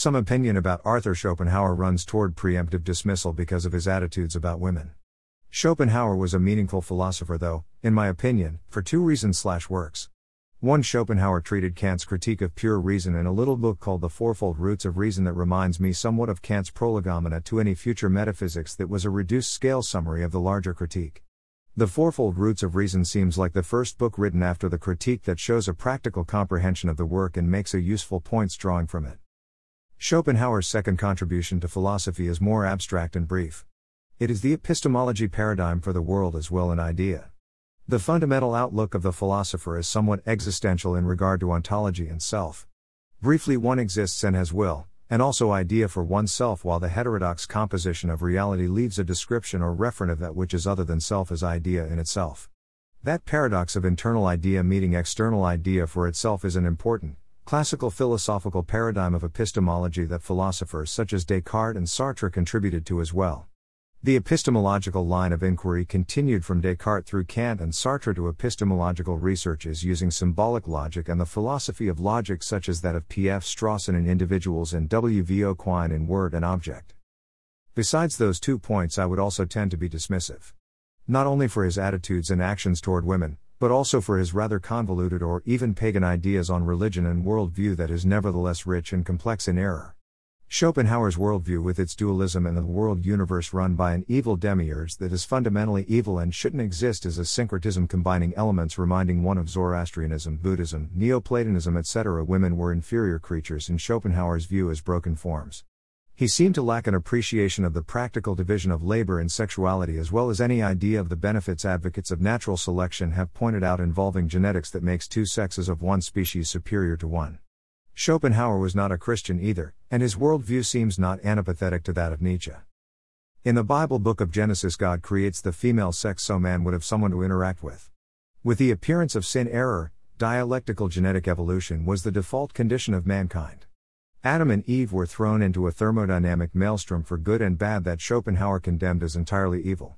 Some opinion about Arthur Schopenhauer runs toward preemptive dismissal because of his attitudes about women. Schopenhauer was a meaningful philosopher, though, in my opinion, for two reasons slash works. One Schopenhauer treated Kant's critique of pure reason in a little book called The Fourfold Roots of Reason that reminds me somewhat of Kant's prolegomena to any future metaphysics that was a reduced scale summary of the larger critique. The Fourfold Roots of Reason seems like the first book written after the critique that shows a practical comprehension of the work and makes a useful points drawing from it. Schopenhauer's second contribution to philosophy is more abstract and brief. It is the epistemology paradigm for the world as will and idea. The fundamental outlook of the philosopher is somewhat existential in regard to ontology and self. Briefly, one exists and has will, and also idea for oneself, while the heterodox composition of reality leaves a description or referent of that which is other than self as idea in itself. That paradox of internal idea meeting external idea for itself is an important, classical philosophical paradigm of epistemology that philosophers such as Descartes and Sartre contributed to as well. The epistemological line of inquiry continued from Descartes through Kant and Sartre to epistemological researches using symbolic logic and the philosophy of logic, such as that of P.F. Strawson in Individuals and W.V.O. Quine in Word and Object. Besides those two points, I would also tend to be dismissive. Not only for his attitudes and actions toward women, but also for his rather convoluted or even pagan ideas on religion and worldview that is nevertheless rich and complex in error. Schopenhauer's worldview, with its dualism and the world universe run by an evil demiurge that is fundamentally evil and shouldn't exist, is a syncretism combining elements reminding one of Zoroastrianism, Buddhism, Neoplatonism, etc. Women were inferior creatures in Schopenhauer's view as broken forms. He seemed to lack an appreciation of the practical division of labor and sexuality as well as any idea of the benefits advocates of natural selection have pointed out involving genetics that makes two sexes of one species superior to one. Schopenhauer was not a Christian either, and his worldview seems not antipathetic to that of Nietzsche. In the Bible book of Genesis, God creates the female sex so man would have someone to interact with. With the appearance of sin error, dialectical genetic evolution was the default condition of mankind. Adam and Eve were thrown into a thermodynamic maelstrom for good and bad that Schopenhauer condemned as entirely evil.